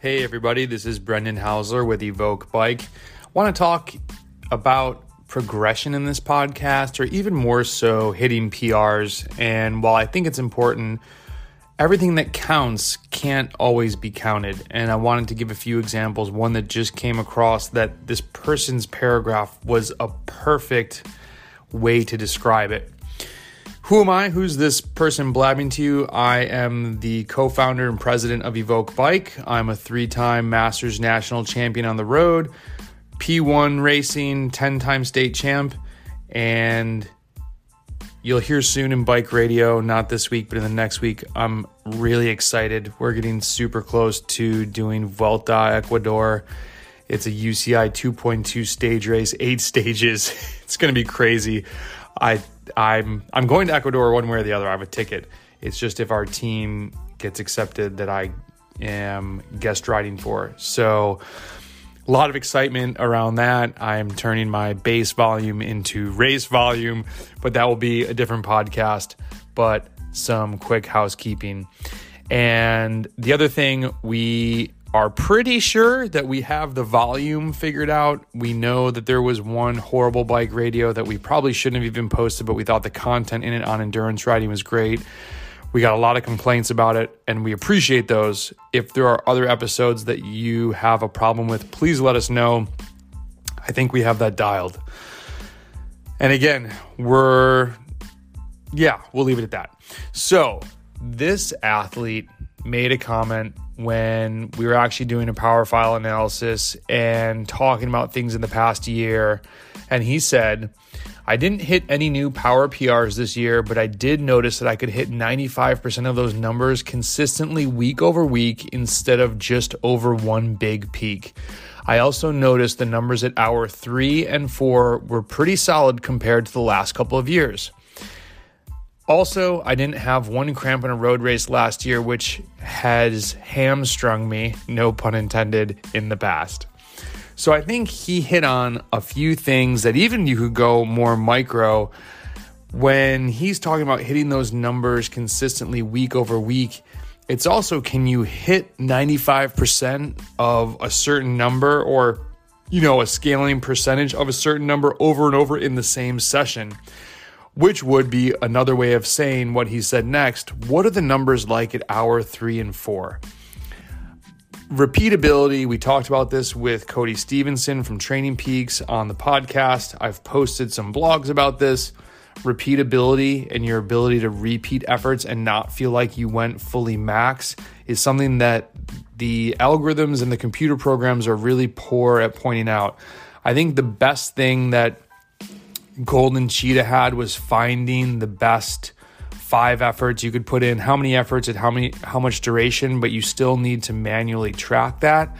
Hey, everybody, this is Brendan Housler with Evoq Bike. want to talk about progression in this podcast, or even more so, hitting PRs. And while I think it's important, everything that counts can't always be counted. And I wanted to give a few examples. One that just came across that this person's paragraph was a perfect way to describe it. Who am I? Who's this person blabbing to you? I am the co founder and president of Evoq Bike. I'm a three time Masters National Champion on the road, P1 Racing, 10 time state champ, and you'll hear soon in bike radio, not this week, but in the next week. I'm really excited. We're getting super close to doing Vuelta Ecuador. It's a UCI 2.2 stage race, eight stages. It's going to be crazy. I I'm I'm going to Ecuador one way or the other. I have a ticket. It's just if our team gets accepted that I am guest riding for. So a lot of excitement around that. I'm turning my base volume into race volume, but that will be a different podcast. But some quick housekeeping. And the other thing we are pretty sure that we have the volume figured out. We know that there was one horrible bike radio that we probably shouldn't have even posted, but we thought the content in it on endurance riding was great. We got a lot of complaints about it, and we appreciate those. If there are other episodes that you have a problem with, please let us know. I think we have that dialed. And again, we're, yeah, we'll leave it at that. So, this athlete made a comment when we were actually doing a power file analysis and talking about things in the past year. And he said, I didn't hit any new power PRs this year, but I did notice that I could hit 95% of those numbers consistently week over week instead of just over one big peak. I also noticed the numbers at hour three and four were pretty solid compared to the last couple of years. Also, I didn't have one cramp in a road race last year, which has hamstrung me, no pun intended, in the past. So I think he hit on a few things that even you could go more micro when he's talking about hitting those numbers consistently week over week. It's also can you hit 95% of a certain number or you know a scaling percentage of a certain number over and over in the same session which would be another way of saying what he said next. What are the numbers like at hour three and four? Repeatability, we talked about this with Cody Stevenson from Training Peaks on the podcast. I've posted some blogs about this. Repeatability and your ability to repeat efforts and not feel like you went fully max is something that the algorithms and the computer programs are really poor at pointing out. I think the best thing that Golden Cheetah had was finding the best five efforts you could put in, how many efforts at how many how much duration, but you still need to manually track that.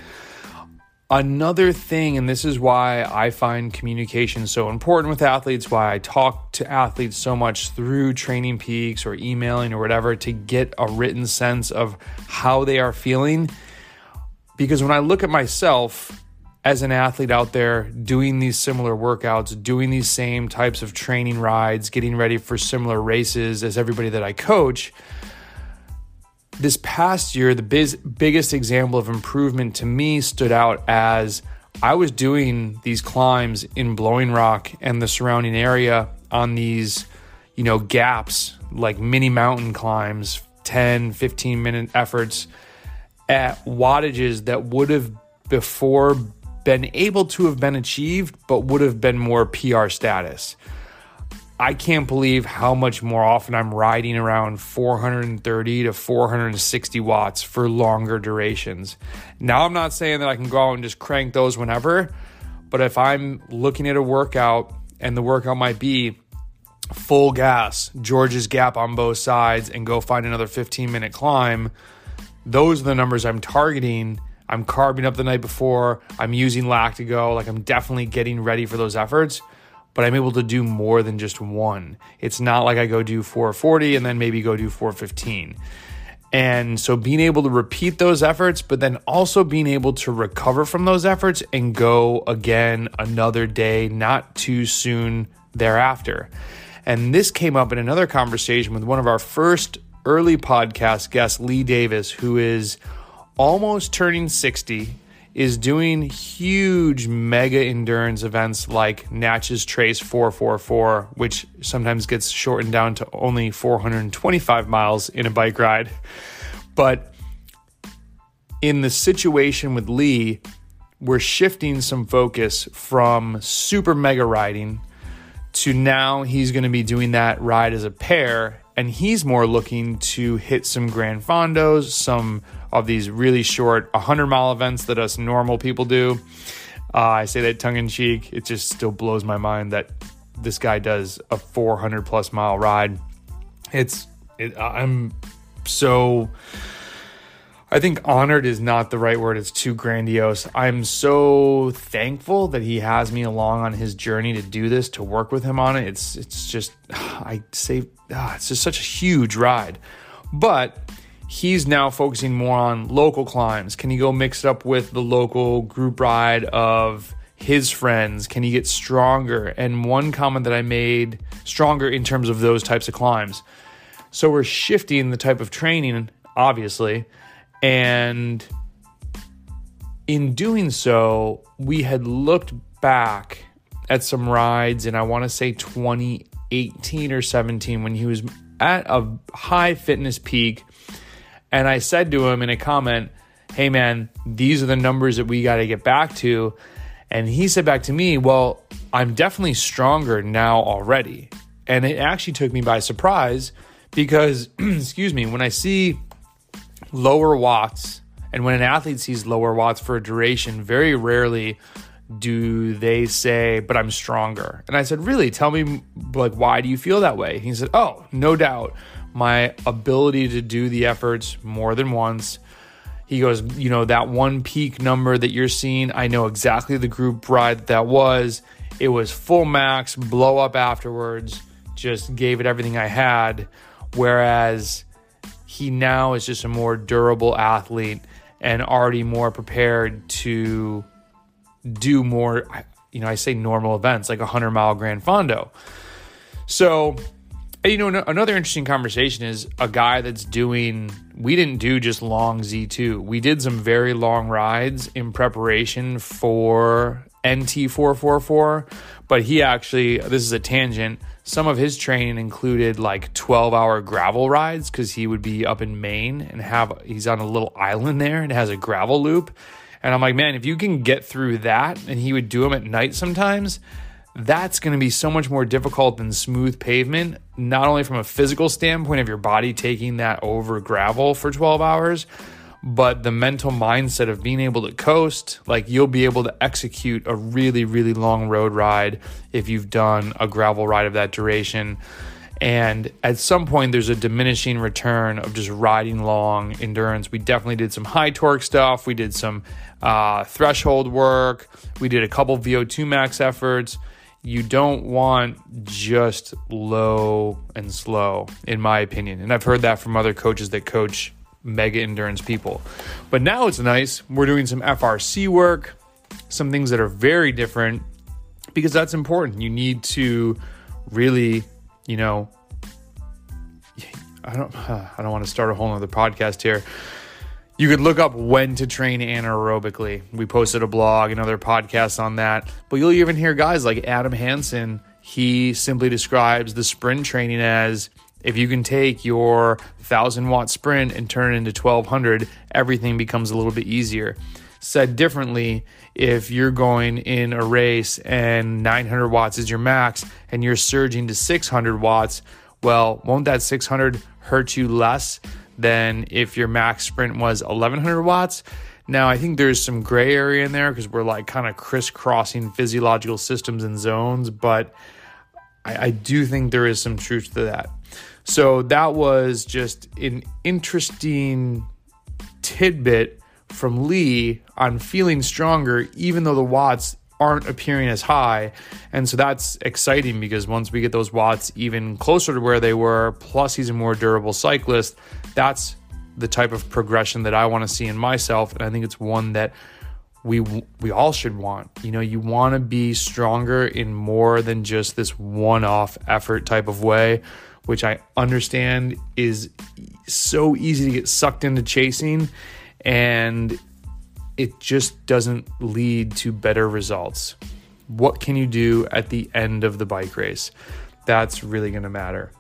Another thing, and this is why I find communication so important with athletes, why I talk to athletes so much through training peaks or emailing or whatever to get a written sense of how they are feeling. Because when I look at myself, as an athlete out there doing these similar workouts, doing these same types of training rides, getting ready for similar races as everybody that I coach. This past year, the biz- biggest example of improvement to me stood out as I was doing these climbs in Blowing Rock and the surrounding area on these, you know, gaps like mini mountain climbs, 10, 15 minute efforts at wattages that would have before been able to have been achieved, but would have been more PR status. I can't believe how much more often I'm riding around 430 to 460 watts for longer durations. Now, I'm not saying that I can go out and just crank those whenever, but if I'm looking at a workout and the workout might be full gas, George's Gap on both sides, and go find another 15 minute climb, those are the numbers I'm targeting I'm carbing up the night before. I'm using Lactigo. Like I'm definitely getting ready for those efforts, but I'm able to do more than just one. It's not like I go do 440 and then maybe go do 415. And so being able to repeat those efforts, but then also being able to recover from those efforts and go again another day, not too soon thereafter. And this came up in another conversation with one of our first early podcast guests, Lee Davis, who is almost turning 60, is doing huge mega endurance events like Natchez Trace 444, which sometimes gets shortened down to only 425 miles in a bike ride. But in the situation with Lee, we're shifting some focus from super mega riding to now he's going to be doing that ride as a pair and he's more looking to hit some grand fondos some of these really short 100 mile events that us normal people do. Uh, i say that tongue in cheek. It just still blows my mind that this guy does a 400 plus mile ride. It's it, i'm so I think honored is not the right word. It's too grandiose. I'm so thankful that he has me along on his journey to do this, to work with him on it. It's it's just I say ah, it's just such a huge ride. But he's now focusing more on local climbs. Can he go mix it up with the local group ride of his friends? Can he get stronger? And one comment that I made stronger in terms of those types of climbs. So we're shifting the type of training, obviously and in doing so, we had looked back at some rides, and I want to say 2018 or 17 when he was at a high fitness peak. And I said to him in a comment, Hey man, these are the numbers that we got to get back to. And he said back to me, Well, I'm definitely stronger now already. And it actually took me by surprise because, excuse me, when I see lower watts. And when an athlete sees lower watts for a duration, very rarely do they say, but I'm stronger. And I said, really? Tell me, like, why do you feel that way? He said, oh, no doubt. My ability to do the efforts more than once. He goes, you know, that one peak number that you're seeing, I know exactly the group ride that, that was. It was full max, blow up afterwards, just gave it everything I had. Whereas he now is just a more durable athlete and already more prepared to do more you know i say normal events like a 100 mile grand fondo. So you know another interesting conversation is a guy that's doing we didn't do just long z2 we did some very long rides in preparation for nt444 but he actually this is a tangent some of his training included like 12 hour gravel rides because he would be up in Maine and have he's on a little island there and has a gravel loop. And I'm like, man, if you can get through that, and he would do them at night sometimes, that's going to be so much more difficult than smooth pavement, not only from a physical standpoint of your body taking that over gravel for 12 hours, but the mental mindset of being able to coast, like you'll be able to execute a really, really long road ride if you've done a gravel ride of that duration. And at some point, there's a diminishing return of just riding long endurance. We definitely did some high torque stuff. We did some uh, threshold work. We did a couple VO2 max efforts. You don't want just low and slow, in my opinion. And I've heard that from other coaches that coach mega endurance people. But now it's nice. We're doing some FRC work, some things that are very different because that's important. You need to really, you know, I don't I don't want to start a whole other podcast here. You could look up when to train anaerobically. We posted a blog and other podcasts on that. But you'll even hear guys like Adam Hansen. He simply describes the sprint training as if you can take your 1000 watt sprint and turn it into 1200, everything becomes a little bit easier. Said differently, if you're going in a race and 900 watts is your max and you're surging to 600 watts, well, won't that 600 hurt you less than if your max sprint was 1100 watts? Now, I think there's some gray area in there because we're like kind of crisscrossing physiological systems and zones, but I, I do think there is some truth to that. So that was just an interesting tidbit from Lee on feeling stronger, even though the watts aren't appearing as high. And so that's exciting because once we get those watts even closer to where they were, plus he's a more durable cyclist, that's the type of progression that I want to see in myself. And I think it's one that we we all should want. You know, you want to be stronger in more than just this one-off effort type of way which I understand is so easy to get sucked into chasing. and it just doesn't lead to better results. What can you do at the end of the bike race? That's really going to matter.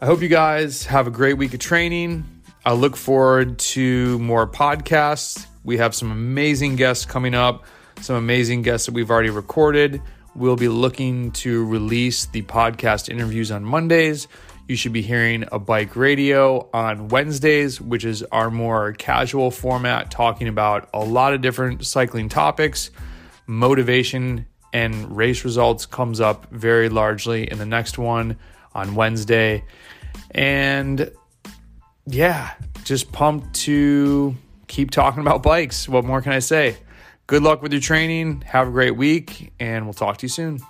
I hope you guys have a great week of training. I look forward to more podcasts. We have some amazing guests coming up, some amazing guests that we've already recorded. We'll be looking to release the podcast interviews on Mondays. You should be hearing a bike radio on Wednesdays, which is our more casual format, talking about a lot of different cycling topics. Motivation and race results comes up very largely in the next one on Wednesday. And yeah, just pumped to keep talking about bikes. What more can I say? Good luck with your training. Have a great week, and we'll talk to you soon.